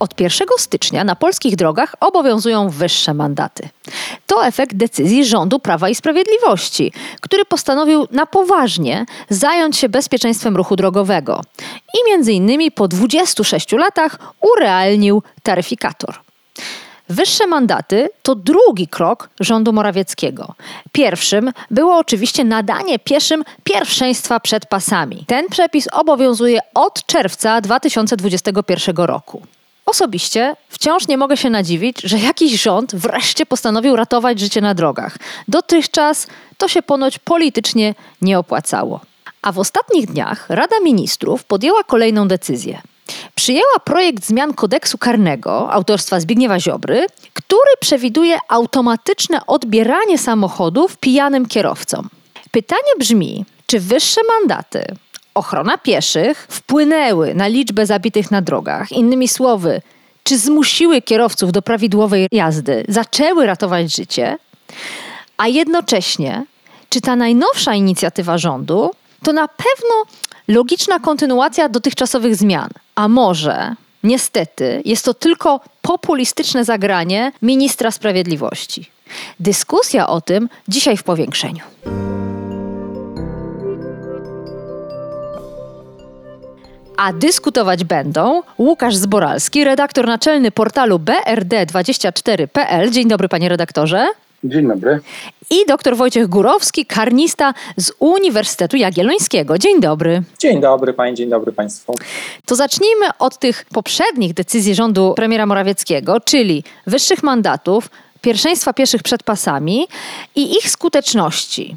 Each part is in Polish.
Od 1 stycznia na polskich drogach obowiązują wyższe mandaty. To efekt decyzji rządu Prawa i Sprawiedliwości, który postanowił na poważnie zająć się bezpieczeństwem ruchu drogowego i między innymi po 26 latach urealnił taryfikator. Wyższe mandaty to drugi krok rządu Morawieckiego. Pierwszym było oczywiście nadanie pieszym pierwszeństwa przed pasami. Ten przepis obowiązuje od czerwca 2021 roku. Osobiście wciąż nie mogę się nadziwić, że jakiś rząd wreszcie postanowił ratować życie na drogach. Dotychczas to się ponoć politycznie nie opłacało. A w ostatnich dniach Rada Ministrów podjęła kolejną decyzję. Przyjęła projekt zmian kodeksu karnego autorstwa Zbigniewa Ziobry, który przewiduje automatyczne odbieranie samochodów pijanym kierowcom. Pytanie brzmi, czy wyższe mandaty ochrona pieszych wpłynęły na liczbę zabitych na drogach. Innymi słowy, czy zmusiły kierowców do prawidłowej jazdy, zaczęły ratować życie, a jednocześnie, czy ta najnowsza inicjatywa rządu to na pewno logiczna kontynuacja dotychczasowych zmian, a może niestety jest to tylko populistyczne zagranie ministra sprawiedliwości. Dyskusja o tym dzisiaj w powiększeniu. A dyskutować będą Łukasz Zboralski, redaktor naczelny portalu BRD24.pl. Dzień dobry, panie redaktorze. Dzień dobry. I dr Wojciech Górowski, karnista z Uniwersytetu Jagiellońskiego. Dzień dobry. Dzień dobry pani, dzień dobry państwu. To zacznijmy od tych poprzednich decyzji rządu premiera Morawieckiego, czyli wyższych mandatów, pierwszeństwa pieszych przed pasami i ich skuteczności.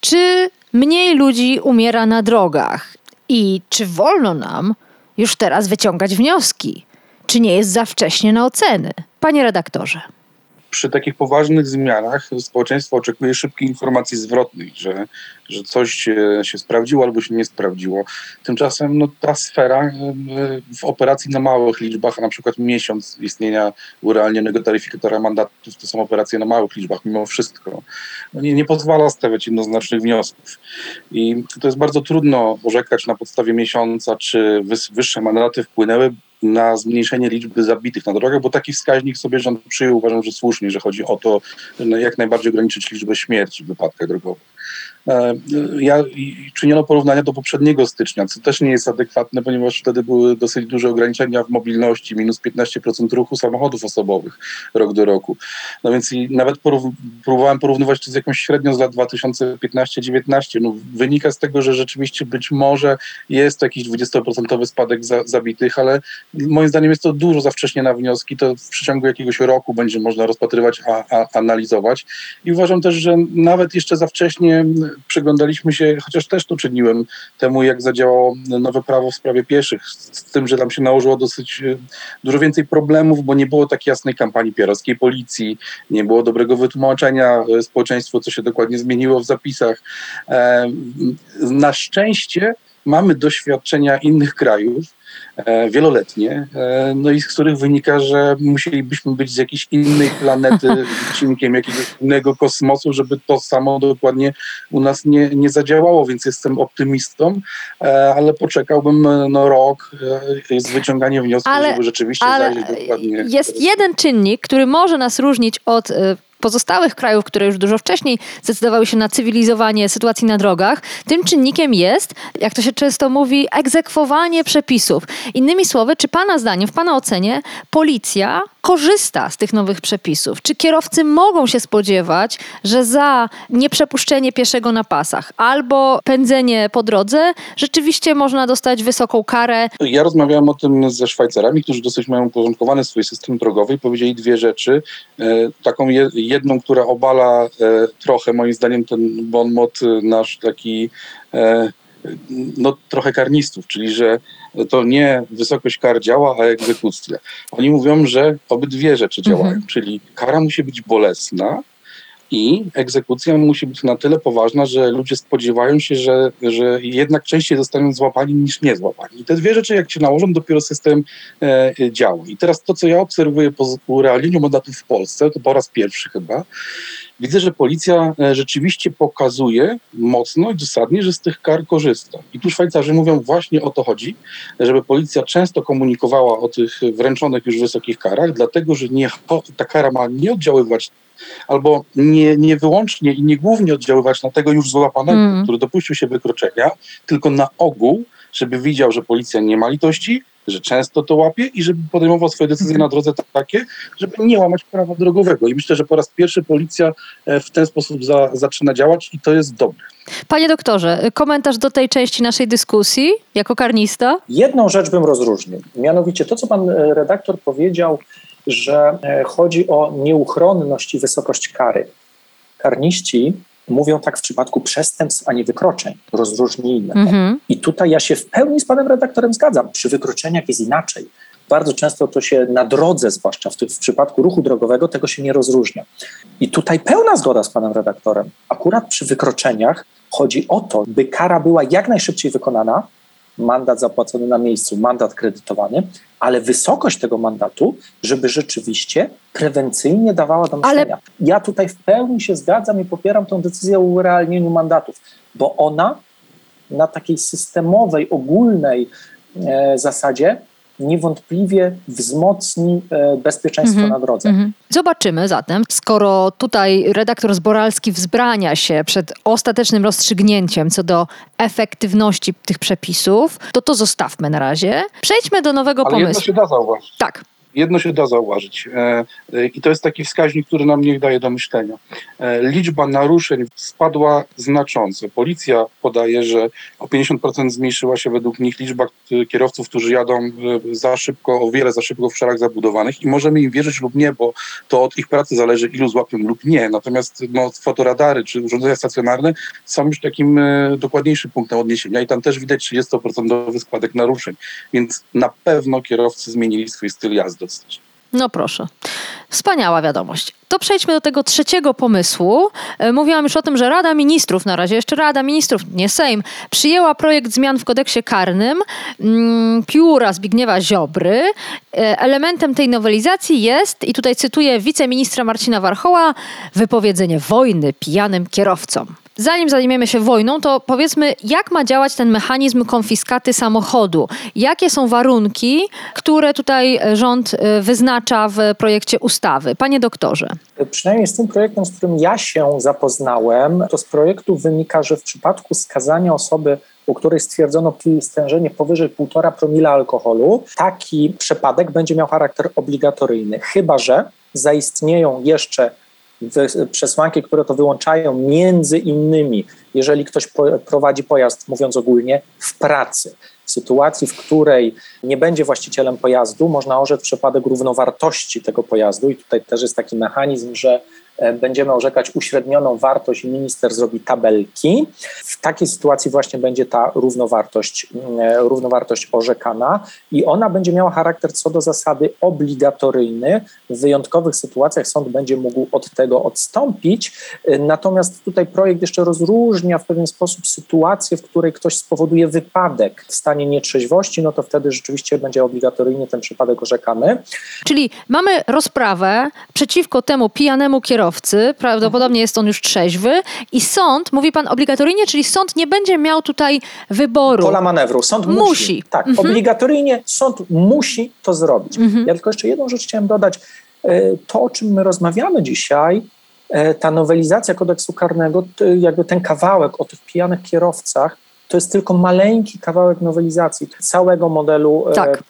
Czy mniej ludzi umiera na drogach? I czy wolno nam już teraz wyciągać wnioski? Czy nie jest za wcześnie na oceny? Panie redaktorze przy takich poważnych zmianach społeczeństwo oczekuje szybkich informacji zwrotnych, że, że coś się, się sprawdziło albo się nie sprawdziło. Tymczasem no, ta sfera w operacji na małych liczbach, a na przykład miesiąc istnienia urealnionego taryfikatora mandatów, to są operacje na małych liczbach mimo wszystko, no, nie, nie pozwala stawiać jednoznacznych wniosków. I to jest bardzo trudno orzekać na podstawie miesiąca, czy wyższe mandaty wpłynęły na zmniejszenie liczby zabitych na drogach, bo taki wskaźnik sobie rząd przyjął, uważam, że słusznie, że chodzi o to, jak najbardziej ograniczyć liczbę śmierci w wypadkach drogowych. E, ja, czyniono porównania do poprzedniego stycznia, co też nie jest adekwatne, ponieważ wtedy były dosyć duże ograniczenia w mobilności, minus 15% ruchu samochodów osobowych rok do roku. No więc nawet porów- próbowałem porównywać to z jakąś średnią z lat 2015-19. No, wynika z tego, że rzeczywiście być może jest jakiś 20% spadek za, zabitych, ale moim zdaniem jest to dużo za wcześnie na wnioski. To w przeciągu jakiegoś roku będzie można rozpatrywać, a, a analizować. I uważam też, że nawet jeszcze za wcześnie przyglądaliśmy się, chociaż też to czyniłem, temu jak zadziałało nowe prawo w sprawie pieszych, z tym, że tam się nałożyło dosyć e, dużo więcej problemów, bo nie było takiej jasnej kampanii pierowskiej policji, nie było dobrego wytłumaczenia e, społeczeństwu, co się dokładnie zmieniło w zapisach. E, na szczęście mamy doświadczenia innych krajów, wieloletnie, e, no i z których wynika, że musielibyśmy być z jakiejś innej planety, wycinkiem jakiegoś innego kosmosu, żeby to samo dokładnie u nas nie, nie zadziałało, więc jestem optymistą, e, ale poczekałbym no, rok z wyciąganiem wniosków, ale, żeby rzeczywiście ale zajrzeć dokładnie. Jest jeden czynnik, który może nas różnić od pozostałych krajów, które już dużo wcześniej zdecydowały się na cywilizowanie sytuacji na drogach, tym czynnikiem jest, jak to się często mówi, egzekwowanie przepisów. Innymi słowy, czy Pana zdaniem, w Pana ocenie, policja korzysta z tych nowych przepisów? Czy kierowcy mogą się spodziewać, że za nieprzepuszczenie pieszego na pasach albo pędzenie po drodze rzeczywiście można dostać wysoką karę? Ja rozmawiałem o tym ze Szwajcarami, którzy dosyć mają uporządkowany swój system drogowy i powiedzieli dwie rzeczy. E, taką jedną, która obala e, trochę moim zdaniem ten bon mot nasz taki e, no, trochę karnistów, czyli że to nie wysokość kar działa, a egzekucja. Oni mówią, że obydwie rzeczy działają, Mhm. czyli kara musi być bolesna, i egzekucja musi być na tyle poważna, że ludzie spodziewają się, że, że jednak częściej zostaną złapani niż nie złapani. I te dwie rzeczy, jak się nałożą, dopiero system e, działa. I teraz to, co ja obserwuję po urealnieniu mandatów w Polsce, to po raz pierwszy chyba, widzę, że policja e, rzeczywiście pokazuje mocno i dosadnie, że z tych kar korzysta. I tu Szwajcarzy mówią, właśnie o to chodzi, żeby policja często komunikowała o tych wręczonych już wysokich karach, dlatego że nie, ta kara ma nie oddziaływać albo nie, nie wyłącznie i nie głównie oddziaływać na tego już złapanego, Mm. który dopuścił się wykroczenia, tylko na ogół, żeby widział, że policja nie ma litości, że często to łapie i żeby podejmował swoje decyzje na drodze takie, żeby nie łamać prawa drogowego. I myślę, że po raz pierwszy policja e, w ten sposób za, zaczyna działać i to jest dobre. Panie doktorze, komentarz do tej części naszej dyskusji jako karnista? Jedną rzecz bym rozróżnił. Mianowicie to, co pan e, redaktor powiedział, że e, chodzi o nieuchronność i wysokość kary. Karniści mówią tak w przypadku przestępstw, a nie wykroczeń. Rozróżnijmy. Mhm. I tutaj ja się w pełni z panem redaktorem zgadzam. Przy wykroczeniach jest inaczej. Bardzo często to się na drodze, zwłaszcza w, w przypadku ruchu drogowego, tego się nie rozróżnia. I tutaj pełna zgoda z panem redaktorem. Akurat przy wykroczeniach chodzi o to, by kara była jak najszybciej wykonana, mandat zapłacony na miejscu, mandat kredytowany, ale wysokość tego mandatu, żeby rzeczywiście prewencyjnie dawała do Ale- myślenia. Ja tutaj w pełni się zgadzam i popieram tę decyzję o urealnieniu mandatów, bo ona na takiej systemowej, ogólnej e, zasadzie niewątpliwie wzmocni e, bezpieczeństwo Mhm. na drodze. Mhm. Zobaczymy zatem, skoro tutaj redaktor Zboralski wzbrania się przed ostatecznym rozstrzygnięciem co do efektywności tych przepisów, to to zostawmy na razie. Przejdźmy do nowego Ale jedno pomysłu. się da zauważyć. Tak. Jedno się da zauważyć e, i to jest taki wskaźnik, który nam niech daje do myślenia. E, Liczba naruszeń spadła znacząco. Policja podaje, że o 50% zmniejszyła się według nich liczba e, kierowców, którzy jadą za szybko, o wiele za szybko w szeregach zabudowanych i możemy im wierzyć lub nie, bo to od ich pracy zależy, ilu złapią lub nie. Natomiast no, fotoradary czy urządzenia stacjonarne są już takim dokładniejszym punktem odniesienia i tam też widać 30% składek naruszeń. Więc na pewno kierowcy zmienili swój styl jazdy. No proszę. Wspaniała wiadomość. To przejdźmy do tego trzeciego pomysłu. E, Mówiłam już o tym, że Rada Ministrów, na razie jeszcze Rada Ministrów, nie Sejm, przyjęła projekt zmian w kodeksie karnym mm, pióra Zbigniewa Ziobry. E, Elementem tej nowelizacji jest, i tutaj cytuję wiceministra Marcina Warchoła, wypowiedzenie wojny pijanym kierowcom. Zanim zajmiemy się wojną, to powiedzmy, jak ma działać ten mechanizm konfiskaty samochodu? Jakie są warunki, które tutaj rząd e, wyznacza w projekcie ustawy? Panie doktorze. Przynajmniej z tym projektem, z którym ja się zapoznałem, to z projektu wynika, że w przypadku skazania osoby, u której stwierdzono stężenie powyżej 1,5 promila alkoholu, taki przypadek będzie miał charakter obligatoryjny, chyba że zaistnieją jeszcze przesłanki, które to wyłączają, między innymi, jeżeli ktoś prowadzi pojazd, mówiąc ogólnie, w pracy. W sytuacji, w której nie będzie właścicielem pojazdu, można orzec przypadek równowartości tego pojazdu, i tutaj też jest taki mechanizm, że e, będziemy orzekać uśrednioną wartość i minister zrobi tabelki. W takiej sytuacji właśnie będzie ta równowartość, e, równowartość orzekana i ona będzie miała charakter co do zasady obligatoryjny. W wyjątkowych sytuacjach sąd będzie mógł od tego odstąpić. E, Natomiast tutaj projekt jeszcze rozróżnia w pewien sposób sytuację, w której ktoś spowoduje wypadek w stanie nietrzeźwości, no to wtedy rzeczywiście będzie obligatoryjnie ten przypadek orzekany. Czyli mamy rozprawę przeciwko temu pijanemu kierowcy, prawdopodobnie jest on już trzeźwy, i sąd, mówi pan obligatoryjnie, czyli sąd nie będzie miał tutaj wyboru. Pola manewru. Sąd musi. Musi. Tak, Mhm. obligatoryjnie sąd musi to zrobić. Mhm. Ja tylko jeszcze jedną rzecz chciałem dodać. E, To, o czym my rozmawiamy dzisiaj, e, ta nowelizacja kodeksu karnego, jakby ten kawałek o tych pijanych kierowcach, to jest tylko maleńki kawałek nowelizacji całego modelu e, Tak.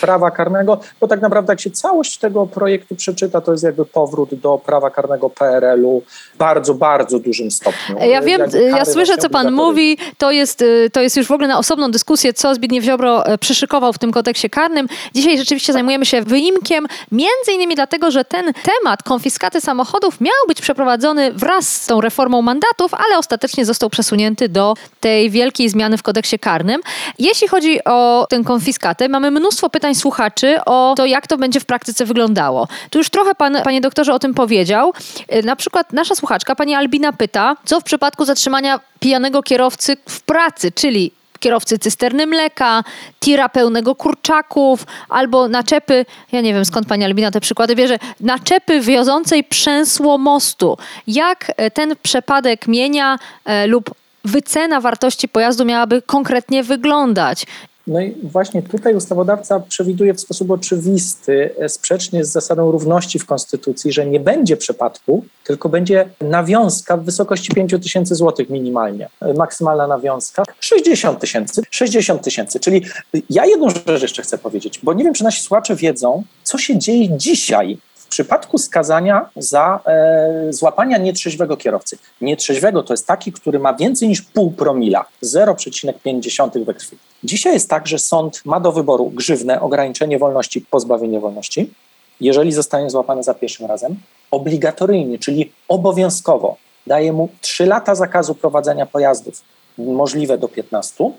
prawa karnego, bo tak naprawdę jak się całość tego projektu przeczyta, to jest jakby powrót do prawa karnego PRL-u w bardzo, bardzo dużym stopniu. Ja wiem, Jakby ja słyszę, co pan mówi. To jest, to jest już w ogóle na osobną dyskusję, co Zbigniew Ziobro e, przyszykował w tym kodeksie karnym. Dzisiaj rzeczywiście zajmujemy się wyimkiem, między innymi dlatego, że ten temat konfiskaty samochodów miał być przeprowadzony wraz z tą reformą mandatów, ale ostatecznie został przesunięty do tej wielkiej wielkiej zmiany w kodeksie karnym. Jeśli chodzi o tę konfiskatę, mamy mnóstwo pytań słuchaczy o to, jak to będzie w praktyce wyglądało. Tu już trochę pan, panie doktorze, o tym powiedział. Y, Na przykład nasza słuchaczka, pani Albina pyta, co w przypadku zatrzymania pijanego kierowcy w pracy, czyli kierowcy cysterny mleka, tira pełnego kurczaków, albo naczepy, ja nie wiem skąd pani Albina te przykłady bierze, naczepy wiozącej przęsło mostu. Jak e, ten przepadek mienia e, lub wycena wartości pojazdu miałaby konkretnie wyglądać? No i właśnie tutaj ustawodawca przewiduje w sposób oczywisty, e, sprzecznie z zasadą równości w Konstytucji, że nie będzie przypadku, tylko będzie nawiązka w wysokości 5 tysięcy złotych minimalnie. E, Maksymalna nawiązka 60 tysięcy. 60 tysięcy, czyli ja jedną rzecz jeszcze chcę powiedzieć, bo nie wiem, czy nasi słuchacze wiedzą, co się dzieje dzisiaj w przypadku skazania za e, złapania nietrzeźwego kierowcy. Nietrzeźwego to jest taki, który ma więcej niż pół promila, 0,5 we krwi. Dzisiaj jest tak, że sąd ma do wyboru grzywnę, ograniczenie wolności, pozbawienie wolności, jeżeli zostanie złapany za pierwszym razem, obligatoryjnie, czyli obowiązkowo daje mu 3 lata zakazu prowadzenia pojazdów, możliwe do 15,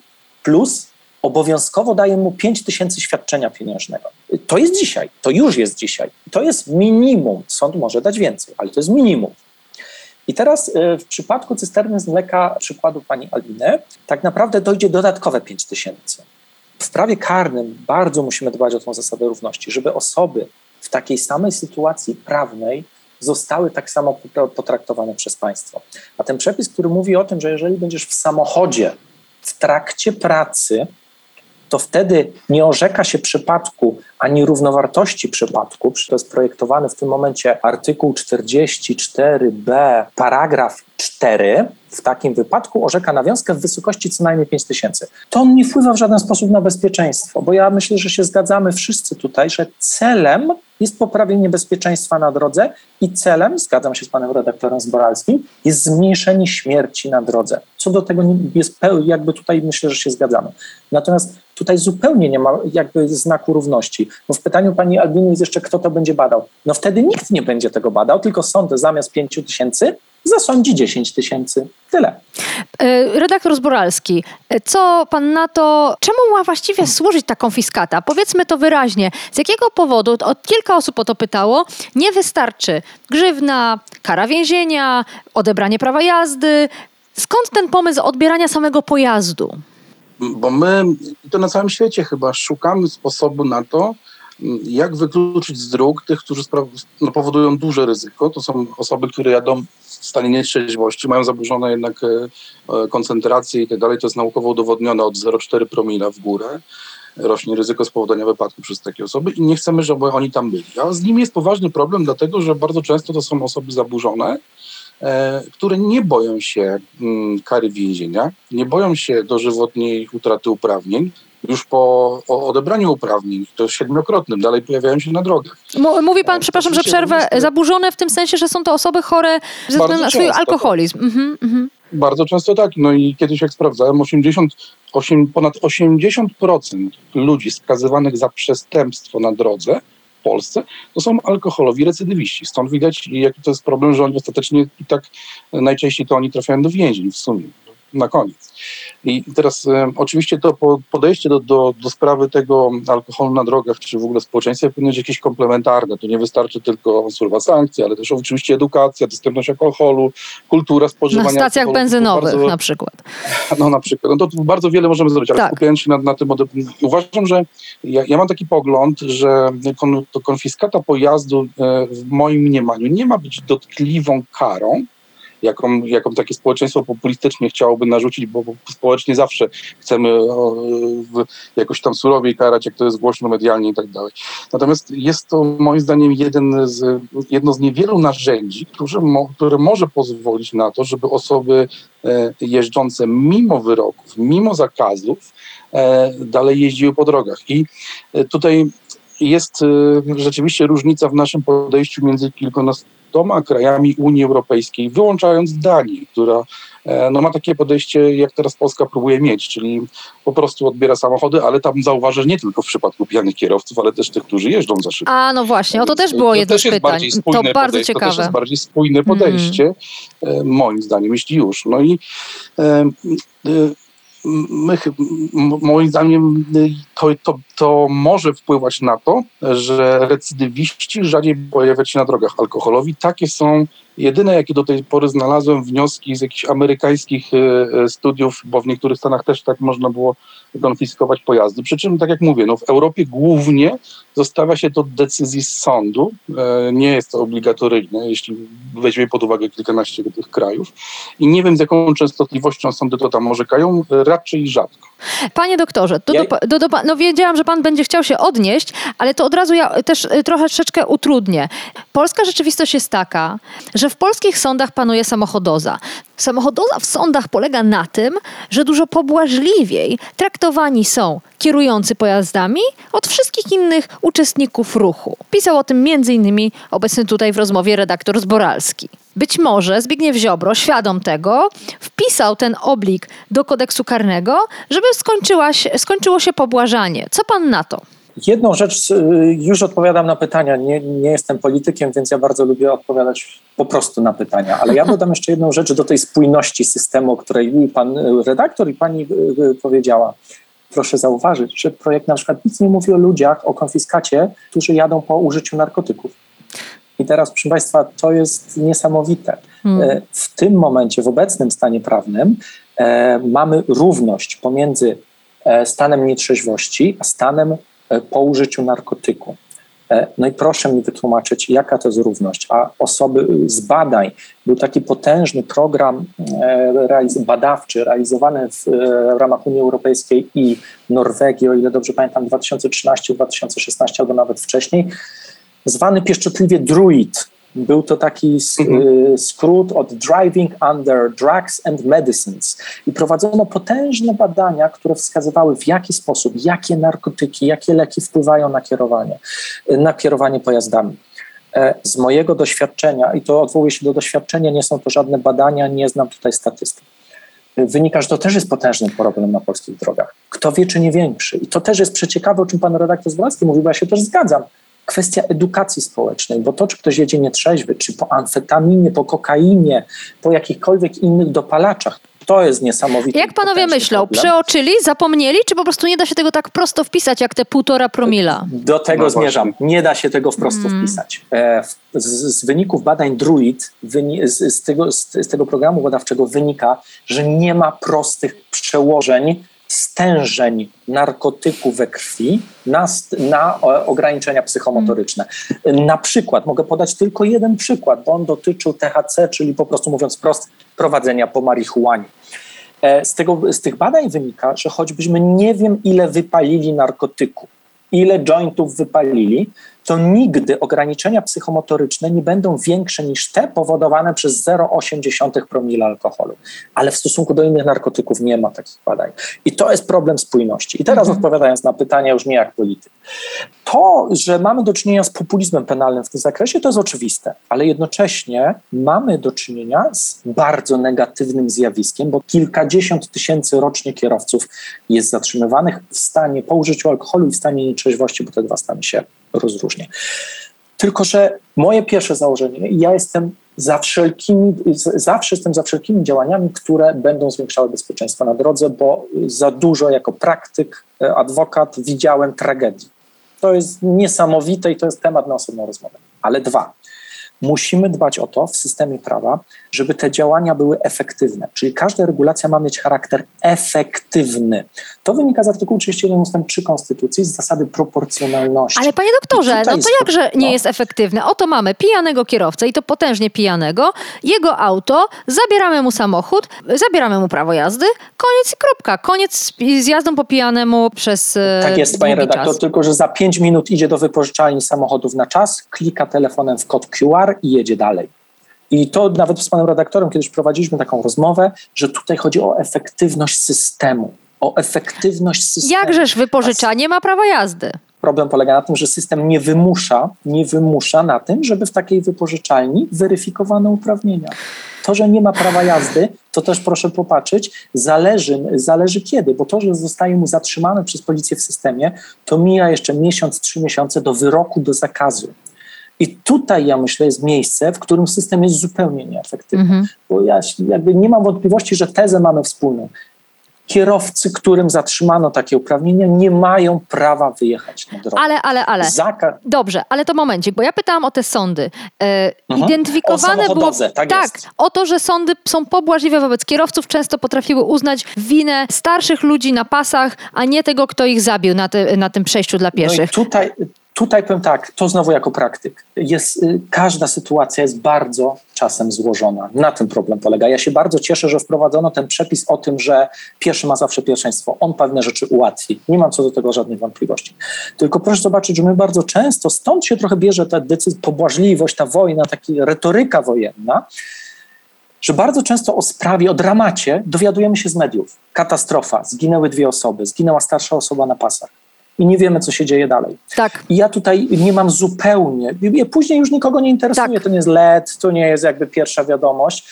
plus obowiązkowo daje mu 5 tysięcy świadczenia pieniężnego. To jest dzisiaj, to już jest dzisiaj. To jest minimum. Sąd może dać więcej, ale to jest minimum. I teraz y, w przypadku cysterny z mleka, przykładu pani Aliny, tak naprawdę dojdzie dodatkowe 5 tysięcy. W prawie karnym bardzo musimy dbać o tą zasadę równości, żeby osoby w takiej samej sytuacji prawnej zostały tak samo potraktowane przez państwo. A ten przepis, który mówi o tym, że jeżeli będziesz w samochodzie w trakcie pracy, to wtedy nie orzeka się przypadku ani równowartości przypadku. To jest projektowany w tym momencie artykuł 44b, paragraf 4. W takim wypadku orzeka nawiązkę w wysokości co najmniej 5 tysięcy. To nie wpływa w żaden sposób na bezpieczeństwo, bo ja myślę, że się zgadzamy wszyscy tutaj, że celem jest poprawienie bezpieczeństwa na drodze i celem, zgadzam się z panem redaktorem Zboralskim, jest zmniejszenie śmierci na drodze. Co do tego jest jakby tutaj myślę, że się zgadzamy. Natomiast tutaj zupełnie nie ma jakby znaku równości, bo w pytaniu pani Albiny jest jeszcze, kto to będzie badał. No wtedy nikt nie będzie tego badał, tylko sąd zamiast 5 tysięcy zasądzi 10 tysięcy. Tyle. E, redaktor Zboralski, e, co pan na to, czemu ma właściwie służyć ta konfiskata? Powiedzmy to wyraźnie. Z jakiego powodu, od kilka osób o to pytało, nie wystarczy grzywna, kara więzienia, odebranie prawa jazdy. Skąd ten pomysł odbierania samego pojazdu? Bo my, i to na całym świecie chyba, szukamy sposobu na to, jak wykluczyć z dróg tych, którzy no, powodują duże ryzyko. To są osoby, które jadą w stanie nietrzeźwości, mają zaburzone jednak e, koncentrację i tak dalej. To jest naukowo udowodnione od 0,4 promila w górę. Rośnie ryzyko spowodowania wypadku przez takie osoby i nie chcemy, żeby oni tam byli. A z nimi jest poważny problem, dlatego że bardzo często to są osoby zaburzone, e, które nie boją się mm, kary więzienia, nie boją się dożywotniej utraty uprawnień, już po odebraniu uprawnień, to siedmiokrotnym, dalej pojawiają się na drogach. Mówi pan, przepraszam, że przerwę, zaburzone w tym sensie, że są to osoby chore ze względu na swój alkoholizm. Mhm, mhm. Bardzo często tak. No i kiedyś jak sprawdzałem, 80, 8, ponad 80% ludzi skazywanych za przestępstwo na drodze w Polsce to są alkoholowi recydywiści. Stąd widać, jaki to jest problem, że oni ostatecznie i tak najczęściej to oni trafiają do więzień w sumie na koniec. I teraz e, oczywiście to podejście do, do, do sprawy tego alkoholu na drogach, czy w ogóle społeczeństwa powinno być jakieś komplementarne. To nie wystarczy tylko surowa sankcja, ale też oczywiście edukacja, dostępność alkoholu, kultura spożywania Na stacjach alkoholu. benzynowych bardzo, na przykład. No na przykład. No to bardzo wiele możemy zrobić, ale Tak. skupiając się na, na tym, uważam, że ja, ja mam taki pogląd, że kon, to konfiskata pojazdu e, w moim mniemaniu nie ma być dotkliwą karą, jaką, jaką takie społeczeństwo populistycznie chciałoby narzucić, bo, społecznie zawsze chcemy jakoś tam surowiej karać, jak to jest głośno medialnie i tak dalej. Natomiast jest to moim zdaniem jeden z, jedno z niewielu narzędzi, które, mo, które może pozwolić na to, żeby osoby e, jeżdżące mimo wyroków, mimo zakazów, e, dalej jeździły po drogach. I e, tutaj jest rzeczywiście różnica w naszym podejściu między kilkunastoma krajami Unii Europejskiej, wyłączając Danię, która e, no, ma takie podejście, jak teraz Polska próbuje mieć, czyli po prostu odbiera samochody, ale tam zauważę nie tylko w przypadku pijanych kierowców, ale też tych, którzy jeżdżą za szybko. A no właśnie, o to też było jedno to z też pytań. To bardzo podejście, To też ciekawe. jest bardziej spójne podejście, e, moim zdaniem, jeśli już. No i e, e, my, moim zdaniem to, to, to może wpływać na to, że recydywiści rzadziej pojawiają się na drogach alkoholowi. Takie są jedyne, jakie do tej pory znalazłem wnioski z jakichś amerykańskich e, e, studiów, bo w niektórych stanach też tak można było konfiskować pojazdy. Przy czym, tak jak mówię, no w Europie głównie zostawia się to decyzji z sądu. E, nie jest to obligatoryjne, jeśli weźmie pod uwagę kilkanaście tych krajów. I nie wiem, z jaką częstotliwością sądy to tam orzekają, raczej rzadko. Panie doktorze, do, do, do, no wiedziałam, że pan będzie chciał się odnieść, ale to od razu ja też trochę troszeczkę utrudnię. Polska rzeczywistość jest taka, że w polskich sądach panuje samochodoza. Samochodoza w sądach polega na tym, że dużo pobłażliwiej traktowani są kierujący pojazdami od wszystkich innych uczestników ruchu. Pisał o tym m.in. obecny tutaj w rozmowie redaktor Zboralski. Być może Zbigniew Ziobro, świadom tego, wpisał ten oblik do kodeksu karnego, żeby skończyła się, skończyło się pobłażanie. Co pan na to? Jedną rzecz, y, już odpowiadam na pytania. Nie, nie jestem politykiem, więc ja bardzo lubię odpowiadać po prostu na pytania, ale ja dodam jeszcze jedną rzecz do tej spójności systemu, o której pan redaktor i pani y, y, powiedziała. Proszę zauważyć, że projekt na przykład nic nie mówi o ludziach, o konfiskacie, którzy jadą po użyciu narkotyków. I teraz, proszę Państwa, to jest niesamowite. Hmm. E, w tym momencie, w obecnym stanie prawnym, e, mamy równość pomiędzy e, stanem nietrzeźwości a stanem po użyciu narkotyku. No i proszę mi wytłumaczyć, jaka to jest równość. A osoby z badań, był taki potężny program badawczy realizowany w, w ramach Unii Europejskiej i Norwegii, o ile dobrze pamiętam, 2013-2016 albo nawet wcześniej, zwany pieszczotliwie druid. Był to taki mhm. Y, skrót od Driving Under Drugs and Medicines. I prowadzono potężne badania, które wskazywały w jaki sposób, jakie narkotyki, jakie leki wpływają na kierowanie, na kierowanie pojazdami. E, z mojego doświadczenia, i to odwołuję się do doświadczenia, nie są to żadne badania, nie znam tutaj statystyk. Wynika, że to też jest potężny problem na polskich drogach. Kto wie, czy nie większy. I to też jest przeciekawe, o czym pan redaktor Zwolacki mówił, bo ja się też zgadzam kwestia edukacji społecznej, bo to, czy ktoś jedzie nietrzeźwy, czy po amfetaminie, po kokainie, po jakichkolwiek innych dopalaczach, to jest niesamowite. Jak panowie myślą, problem. przeoczyli, zapomnieli, czy po prostu nie da się tego tak prosto wpisać, jak te półtora promila? Do tego no zmierzam. Nie da się tego wprost hmm. wpisać. E, z, z, wyników badań Druid, z, z, tego, z tego programu badawczego wynika, że nie ma prostych przełożeń stężeń narkotyku we krwi na, na ograniczenia psychomotoryczne. Na przykład, mogę podać tylko jeden przykład, bo on dotyczył THC, czyli po prostu mówiąc wprost, prowadzenia po marihuanie. E, z, tego, z tych badań wynika, że choćbyśmy nie wiem, ile wypalili narkotyku, ile jointów wypalili, to nigdy ograniczenia psychomotoryczne nie będą większe niż te powodowane przez 0,8 promila alkoholu. Ale w stosunku do innych narkotyków nie ma takich badań. I to jest problem spójności. I teraz mhm. odpowiadając na pytania już nie jak polityk. To, że mamy do czynienia z populizmem penalnym w tym zakresie, to jest oczywiste, ale jednocześnie mamy do czynienia z bardzo negatywnym zjawiskiem, bo kilkadziesiąt tysięcy rocznie kierowców jest zatrzymywanych w stanie po użyciu alkoholu i w stanie nietrzeźwości, bo te dwa stany się rozróżnię. Tylko, że moje pierwsze założenie, ja jestem za wszelkimi, zawsze jestem za wszelkimi działaniami, które będą zwiększały bezpieczeństwo na drodze, bo za dużo jako praktyk, e, adwokat widziałem tragedii. To jest niesamowite i to jest temat na osobną rozmowę. Ale dwa, musimy dbać o to w systemie prawa, żeby te działania były efektywne. Czyli każda regulacja ma mieć charakter efektywny. To wynika z artykułu 31 ust. 3 Konstytucji z zasady proporcjonalności. Ale panie doktorze, no to jakże nie jest efektywne? Oto mamy pijanego kierowcę i to potężnie pijanego, jego auto, zabieramy mu samochód, zabieramy mu prawo jazdy, koniec i kropka. Koniec z jazdą po pijanemu przez e, Tak jest, panie redaktor, czas. tylko że za 5 minut idzie do wypożyczalni samochodów na czas, klika telefonem w kod QR i jedzie dalej. I to nawet z panem redaktorem kiedyś prowadziliśmy taką rozmowę, że tutaj chodzi o efektywność systemu. O efektywność systemu. Jakżeż wypożyczanie ma prawo jazdy? Problem polega na tym, że system nie wymusza, nie wymusza na tym, żeby w takiej wypożyczalni weryfikowano uprawnienia. To, że nie ma prawa jazdy, to też proszę popatrzeć, zależy, zależy kiedy, bo to, że zostaje mu zatrzymany przez policję w systemie, to mija jeszcze miesiąc, trzy miesiące do wyroku, do zakazu. I tutaj ja myślę jest miejsce, w którym system jest zupełnie nieefektywny. Mhm. Bo ja jakby nie mam wątpliwości, że tezę mamy wspólną. kierowcy, którym zatrzymano takie uprawnienia, nie mają prawa wyjechać na drogę. Ale, ale, ale. Zaka Dobrze, ale to momencik, bo ja pytałam o te sądy. E, Mhm. Identyfikowane O było. samochodowce, tak jest. o to, że sądy są pobłażliwe wobec kierowców, często potrafiły uznać winę starszych ludzi na pasach, a nie tego, kto ich zabił na, te, na tym przejściu dla No i pieszych. tutaj, tutaj powiem tak, to znowu jako praktyk. Jest, y, każda sytuacja jest bardzo czasem złożona. Na tym problem polega. Ja się bardzo cieszę, że wprowadzono ten przepis o tym, że pieszy ma zawsze pierwszeństwo. On pewne rzeczy ułatwi. Nie mam co do tego żadnych wątpliwości. Tylko proszę zobaczyć, że my bardzo często, stąd się trochę bierze ta decyzja, pobłażliwość, ta wojna, taka retoryka wojenna, że bardzo często o sprawie, o dramacie dowiadujemy się z mediów. Katastrofa, zginęły dwie osoby, zginęła starsza osoba na pasach i nie wiemy, co się dzieje dalej. Tak. I ja tutaj nie mam zupełnie, później już nikogo nie interesuje, Tak. to nie jest LED, to nie jest jakby pierwsza wiadomość,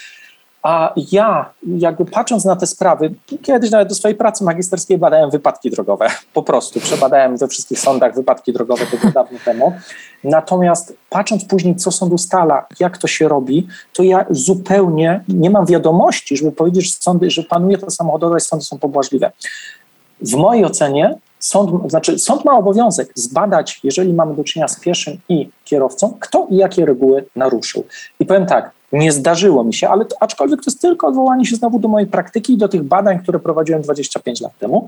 a ja jakby patrząc na te sprawy, kiedyś nawet do swojej pracy magisterskiej badałem wypadki drogowe, po prostu przebadałem we wszystkich sądach wypadki drogowe, to było dawno temu, natomiast patrząc później, co sąd ustala, jak to się robi, to ja zupełnie nie mam wiadomości, żeby powiedzieć, że sądy, że panuje to samochodowe, sądy są pobłażliwe. W mojej ocenie sąd, znaczy sąd ma obowiązek zbadać, jeżeli mamy do czynienia z pieszym i kierowcą, kto i jakie reguły naruszył. I powiem tak, nie zdarzyło mi się, ale to, aczkolwiek to jest tylko odwołanie się znowu do mojej praktyki i do tych badań, które prowadziłem 25 lat temu.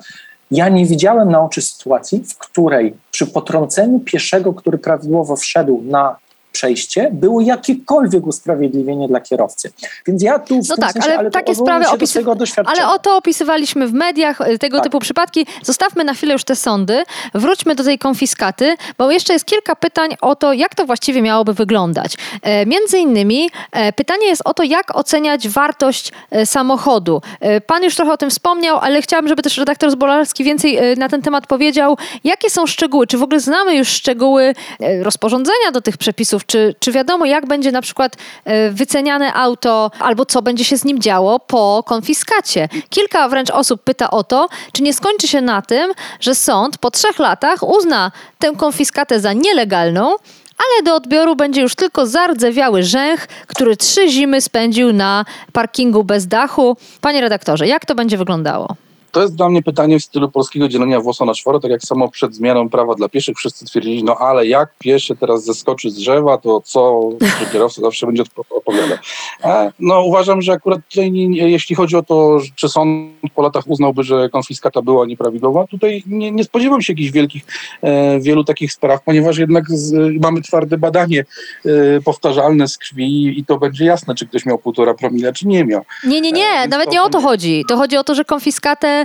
Ja nie widziałem na oczy sytuacji, w której przy potrąceniu pieszego, który prawidłowo wszedł na przejście, było jakiekolwiek usprawiedliwienie dla kierowcy. Więc ja tu w No tym tak, sensie, ale ale takie sprawy do opisy- doświadczenia. Ale o to opisywaliśmy w mediach, y, tego Tak. typu przypadki. Zostawmy na chwilę już te sądy, wróćmy do tej konfiskaty, bo jeszcze jest kilka pytań o to, jak to właściwie miałoby wyglądać. E, między innymi e, pytanie jest o to, jak oceniać wartość e, samochodu. E, pan już trochę o tym wspomniał, ale chciałabym, żeby też redaktor Zbolarski więcej e, na ten temat powiedział. Jakie są szczegóły? Czy w ogóle znamy już szczegóły e, rozporządzenia do tych przepisów? Czy, czy wiadomo, jak będzie na przykład e, wyceniane auto, albo co będzie się z nim działo po konfiskacie? Kilka wręcz osób pyta o to, czy nie skończy się na tym, że sąd po trzech latach uzna tę konfiskatę za nielegalną, ale do odbioru będzie już tylko zardzewiały rzęch, który trzy zimy spędził na parkingu bez dachu. Panie redaktorze, jak to będzie wyglądało? To jest dla mnie pytanie w stylu polskiego dzielenia włosa na czworo, tak jak samo przed zmianą prawa dla pieszych wszyscy twierdzili, no ale jak pieszy teraz zeskoczy z drzewa, to co kierowca zawsze będzie opowiadał. E, No uważam, że akurat tutaj, nie, jeśli chodzi o to, czy sąd po latach uznałby, że konfiskata była nieprawidłowa, tutaj nie, nie spodziewam się jakichś wielkich, e, wielu takich spraw, ponieważ jednak z, mamy twarde badanie e, powtarzalne z krwi i to będzie jasne, czy ktoś miał półtora promila, czy nie miał. Nie, nie, nie, nawet to- nie o to chodzi. To chodzi o to, że konfiskatę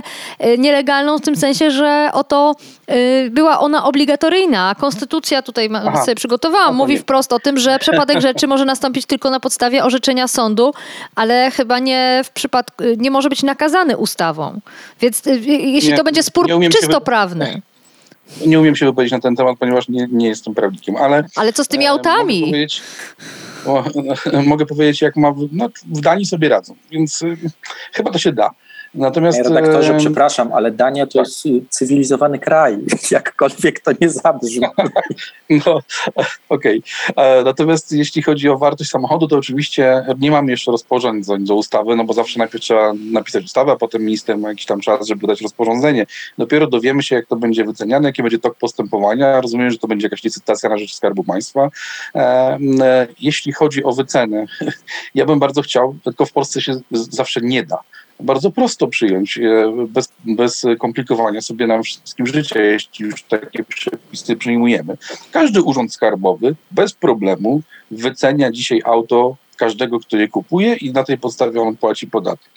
y, nielegalną w tym sensie, że oto y, była ona obligatoryjna. Konstytucja tutaj Aha. sobie przygotowałam, to mówi wprost o tym, że przepadek rzeczy może nastąpić tylko na podstawie orzeczenia sądu, ale chyba nie w przypadku, nie może być nakazany ustawą. Więc y, jeśli Nie, to będzie spór czysto wy- prawny. Nie umiem się wypowiedzieć na ten temat, ponieważ nie, nie jestem prawnikiem, ale Ale co z tymi E, autami? Mogę powiedzieć, o, mogę powiedzieć jak ma, w- no, w Danii sobie radzą, więc y, chyba to się da. Natomiast redaktorze, przepraszam, ale Dania to jest cywilizowany kraj, jakkolwiek to nie zabrzmi. no, okej. E, Natomiast jeśli chodzi o wartość samochodu, to oczywiście nie mamy jeszcze rozporządzeń do ustawy, no bo zawsze najpierw trzeba napisać ustawę, a potem minister ma jakiś tam czas, żeby dać rozporządzenie. Dopiero dowiemy się, jak to będzie wyceniane, jaki będzie tok postępowania. Rozumiem, że to będzie jakaś licytacja na rzecz Skarbu Państwa. E, Jeśli chodzi o wycenę, ja bym bardzo chciał, tylko w Polsce się zawsze nie da. Bardzo prosto przyjąć, e, bez, bez komplikowania sobie nam wszystkim życia, jeśli już takie przepisy przyjmujemy. Każdy urząd skarbowy bez problemu wycenia dzisiaj auto każdego, kto je kupuje i na tej podstawie on płaci podatek.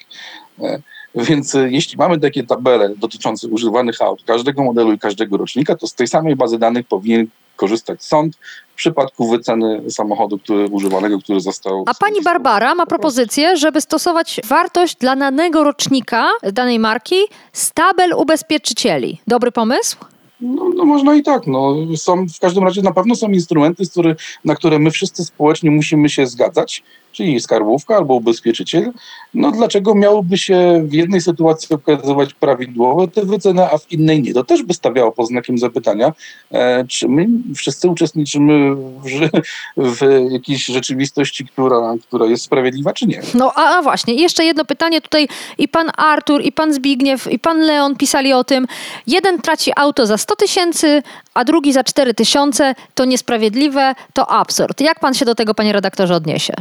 Więc e, jeśli mamy takie tabele dotyczące używanych aut każdego modelu i każdego rocznika, to z tej samej bazy danych powinien korzystać sąd w przypadku wyceny samochodu który, używanego, który został. A pani Barbara ma propozycję, żeby stosować wartość dla danego rocznika danej marki z tabel ubezpieczycieli. Dobry pomysł? No, no można i tak. No. Są, w każdym razie na pewno są instrumenty, który, na które my wszyscy społecznie musimy się zgadzać. Czyli skarbówka albo ubezpieczyciel, no dlaczego miałoby się w jednej sytuacji okazywać prawidłowe te wyceny, a w innej nie? To też by stawiało pod znakiem zapytania, e, czy my wszyscy uczestniczymy w, w jakiejś rzeczywistości, która, która jest sprawiedliwa, czy nie? No a, a właśnie, jeszcze jedno pytanie tutaj i pan Artur, i pan Zbigniew, i pan Leon pisali o tym. Jeden traci auto za 100 tysięcy, a drugi za 4 tysiące. To niesprawiedliwe, to absurd. Jak pan się do tego, panie redaktorze, odniesie?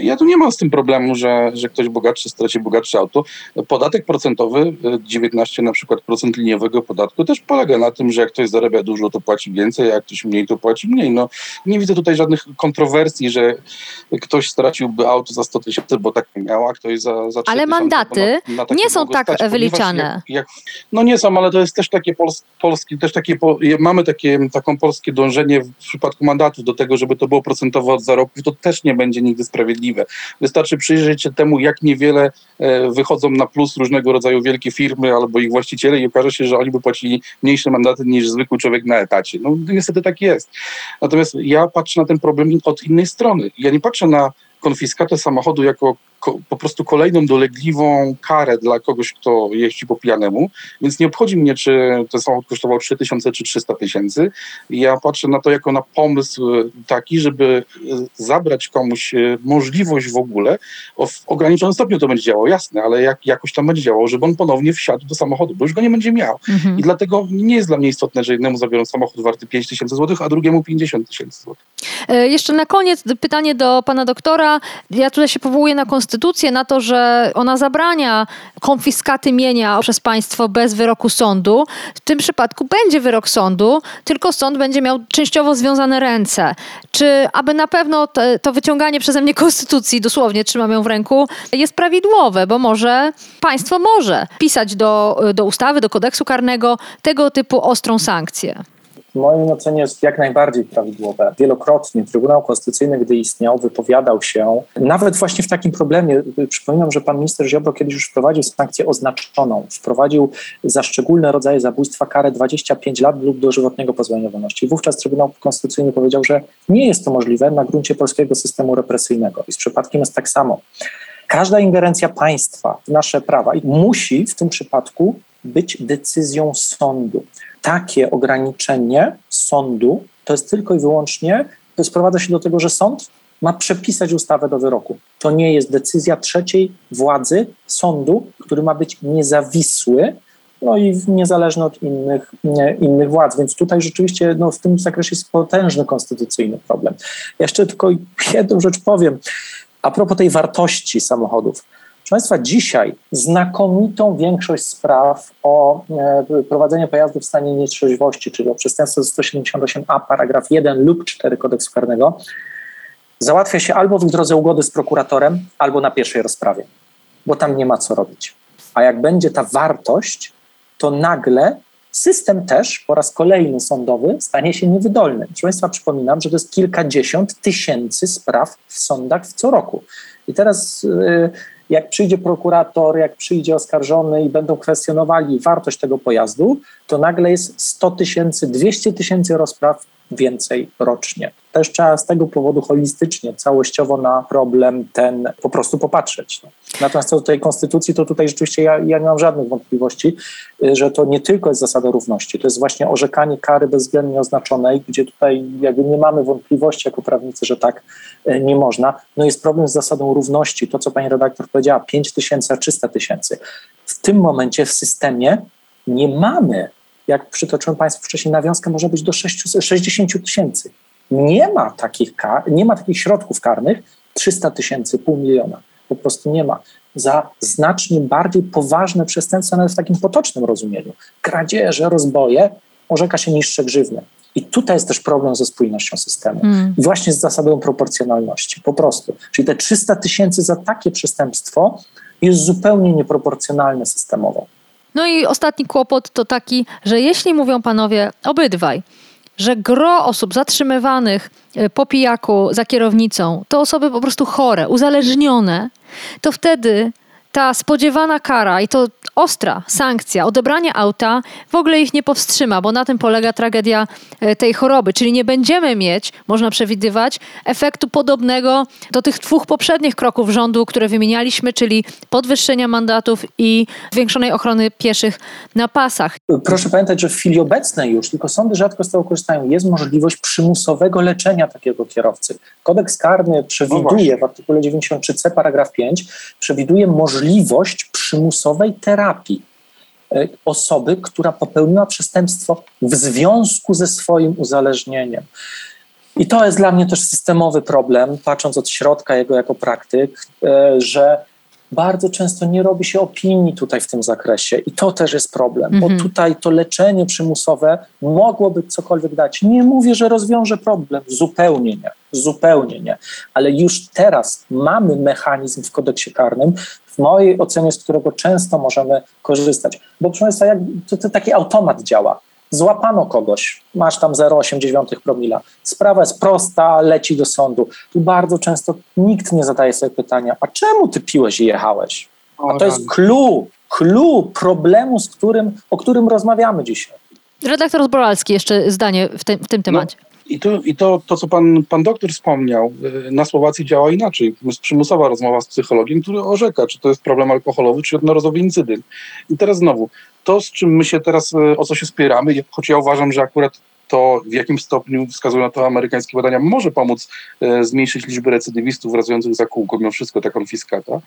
Ja tu nie mam z tym problemu, że, że ktoś bogatszy straci bogatsze auto. Podatek procentowy, 19 na przykład procent liniowego podatku, też polega na tym, że jak ktoś zarabia dużo, to płaci więcej, a jak ktoś mniej, to płaci mniej. No, nie widzę tutaj żadnych kontrowersji, że ktoś straciłby auto za 100 tysięcy, bo tak miał, a ktoś za, za Ale mandaty na, na nie są tak stać, wyliczane. Jak, jak, no nie są, ale to jest też takie pols, polskie, też takie, mamy takie, taką polskie dążenie w przypadku mandatów do tego, żeby to było procentowo od zarobków, to też nie będzie nigdy sprawiedliwe sprawiedliwe. Wystarczy przyjrzeć się temu, jak niewiele e, wychodzą na plus różnego rodzaju wielkie firmy albo ich właściciele i okaże się, że oni by płacili mniejsze mandaty niż zwykły człowiek na etacie. No niestety tak jest. Natomiast ja patrzę na ten problem od innej strony. Ja nie patrzę na konfiskatę samochodu jako po prostu kolejną dolegliwą karę dla kogoś, kto jeździ po pijanemu, więc nie obchodzi mnie, czy ten samochód kosztował 3000 czy 300 tysięcy. Ja patrzę na to jako na pomysł taki, żeby zabrać komuś e, możliwość w ogóle, w ograniczonym stopniu to będzie działało, jasne, ale jak, jakoś tam będzie działało, żeby on ponownie wsiadł do samochodu, bo już go nie będzie miał. Mhm. I dlatego nie jest dla mnie istotne, że jednemu zabiorą samochód warty 5 tysięcy złotych, a drugiemu 50 tysięcy złotych. E, jeszcze na koniec pytanie do pana doktora. Ja tutaj się powołuję na konstytucję konstytucję na to, że ona zabrania konfiskaty mienia przez państwo bez wyroku sądu. W tym przypadku będzie wyrok sądu, tylko sąd będzie miał częściowo związane ręce. Czy aby na pewno te, to wyciąganie przeze mnie konstytucji, dosłownie trzymam ją w ręku, jest prawidłowe, bo może państwo może pisać do, do ustawy, do kodeksu karnego tego typu ostrą sankcję w moim ocenie jest jak najbardziej prawidłowe. Wielokrotnie Trybunał Konstytucyjny, gdy istniał, wypowiadał się nawet właśnie w takim problemie. Przypominam, że pan minister Ziobro kiedyś już wprowadził sankcję oznaczoną. Wprowadził za szczególne rodzaje zabójstwa karę 25 lat lub dożywotniego pozbawienia wolności. Wówczas Trybunał Konstytucyjny powiedział, że nie jest to możliwe na gruncie polskiego systemu represyjnego. I z przypadkiem jest tak samo. Każda ingerencja państwa w nasze prawa musi w tym przypadku być decyzją sądu takie ograniczenie sądu to jest tylko i wyłącznie, to sprowadza się do tego, że sąd ma przepisać ustawę do wyroku. To nie jest decyzja trzeciej władzy sądu, który ma być niezawisły, no i niezależny od innych, innych władz. Więc tutaj rzeczywiście no, w tym zakresie jest potężny konstytucyjny problem. Jeszcze tylko jedną rzecz powiem. A propos tej wartości samochodów. Proszę Państwa, dzisiaj znakomitą większość spraw o e, prowadzenie pojazdu w stanie nietrzeźwości, czyli o przestępstwo 178a, paragraf 1 lub 4 kodeksu karnego, załatwia się albo w drodze ugody z prokuratorem, albo na pierwszej rozprawie, bo tam nie ma co robić. A jak będzie ta wartość, to nagle system też po raz kolejny sądowy stanie się niewydolny. Proszę Państwa, przypominam, że to jest kilkadziesiąt tysięcy spraw w sądach w co roku. I teraz yy, jak przyjdzie prokurator, jak przyjdzie oskarżony i będą kwestionowali wartość tego pojazdu, to nagle jest 100 tysięcy, 200 tysięcy rozpraw więcej rocznie. Też trzeba z tego powodu holistycznie, całościowo na problem ten po prostu popatrzeć. Natomiast co do tej konstytucji, to tutaj rzeczywiście ja, ja nie mam żadnych wątpliwości, że to nie tylko jest zasada równości, to jest właśnie orzekanie kary bezwzględnie oznaczonej, gdzie tutaj jakby nie mamy wątpliwości jako prawnicy, że tak y, nie można. No jest problem z zasadą równości. To, co pani redaktor powiedziała, 5 tysięcy a 300 tysięcy. W tym momencie w systemie nie mamy jak przytoczyłem Państwu wcześniej, nawiązka może być do 60 tysięcy. Nie ma takich kar, nie ma takich środków karnych 300 tysięcy, pół miliona. Po prostu nie ma. Za znacznie bardziej poważne przestępstwa, nawet w takim potocznym rozumieniu, kradzieże, rozboje, orzeka się niższe grzywny. I tutaj jest też problem ze spójnością systemu. Mm. I właśnie z zasadą proporcjonalności, po prostu. Czyli te 300 tysięcy za takie przestępstwo jest zupełnie nieproporcjonalne systemowo. No i ostatni kłopot to taki, że jeśli mówią panowie obydwaj, że gro osób zatrzymywanych e, po pijaku za kierownicą to osoby po prostu chore, uzależnione, to wtedy ta spodziewana kara i to ostra sankcja, odebranie auta w ogóle ich nie powstrzyma, bo na tym polega tragedia e, tej choroby. Czyli nie będziemy mieć, można przewidywać, efektu podobnego do tych dwóch poprzednich kroków rządu, które wymienialiśmy, czyli podwyższenia mandatów i zwiększonej ochrony pieszych na pasach. Proszę pamiętać, że w chwili obecnej już, tylko sądy rzadko z tego korzystają, jest możliwość przymusowego leczenia takiego kierowcy. Kodeks karny przewiduje No w artykule 93c paragraf 5 przewiduje możliwość przymusowej terapii e, osoby, która popełniła przestępstwo w związku ze swoim uzależnieniem. I to jest dla mnie też systemowy problem, patrząc od środka jego jako praktyk, e, że bardzo często nie robi się opinii tutaj w tym zakresie i to też jest problem, Mhm. bo tutaj to leczenie przymusowe mogłoby cokolwiek dać. Nie mówię, że rozwiąże problem, zupełnie nie, zupełnie nie, ale już teraz mamy mechanizm w kodeksie karnym, w mojej ocenie, z którego często możemy korzystać, bo proszę Państwa, jak, to, to taki automat działa. Złapano kogoś, masz tam 0,8 promila. Sprawa jest prosta, leci do sądu. Tu bardzo często nikt nie zadaje sobie pytania, a czemu ty piłeś i jechałeś? A to jest clue, clue problemu, z którym, o którym rozmawiamy dzisiaj. Redaktor Zboralski, jeszcze zdanie w, tym- w tym temacie. I to, i to, to co pan, pan doktor wspomniał, y, na Słowacji działa inaczej. Jest przymusowa rozmowa z psychologiem, który orzeka, czy to jest problem alkoholowy, czy jednorazowy incydent. I teraz znowu, to z czym my się teraz, y, o co się spieramy, choć ja uważam, że akurat to w jakim stopniu wskazują na to amerykańskie badania, może pomóc e, zmniejszyć liczbę recydywistów wracających za kółko, mimo wszystko ta konfiskata.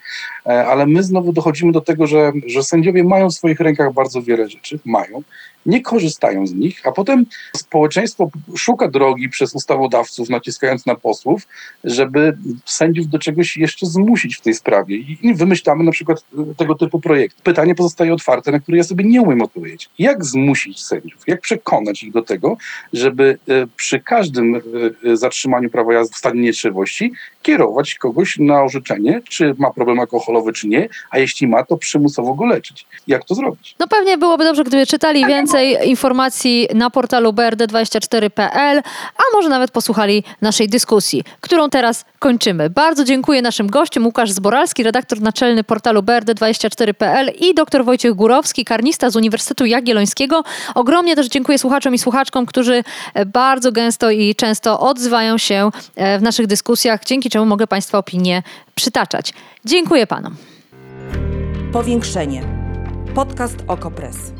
E, ale my znowu dochodzimy do tego, że, że sędziowie mają w swoich rękach bardzo wiele rzeczy, mają, nie korzystają z nich, a potem społeczeństwo szuka drogi przez ustawodawców, naciskając na posłów, żeby sędziów do czegoś jeszcze zmusić w tej sprawie. I wymyślamy na przykład e, tego typu projekt. Pytanie pozostaje otwarte, na które ja sobie nie umiem odpowiedzieć. Jak zmusić sędziów? Jak przekonać ich do tego, żeby e, przy każdym e, zatrzymaniu prawa jazdy w stanie nietrzeźwości kierować kogoś na orzeczenie, czy ma problem alkoholowy, czy nie, a jeśli ma, to przymusowo go leczyć. Jak to zrobić? No pewnie byłoby dobrze, gdyby czytali więcej informacji na portalu brd24.pl, a może nawet posłuchali naszej dyskusji, którą teraz kończymy. Bardzo dziękuję naszym gościom, Łukasz Zboralski, redaktor naczelny portalu brd24.pl i dr Wojciech Górowski, karnista z Uniwersytetu Jagiellońskiego. Ogromnie też dziękuję słuchaczom i słuchaczkom, którzy bardzo gęsto i często odzywają się e, w naszych dyskusjach, dzięki czemu mogę Państwa opinie przytaczać. Dziękuję Panom. Powiększenie. Podcast Okopres.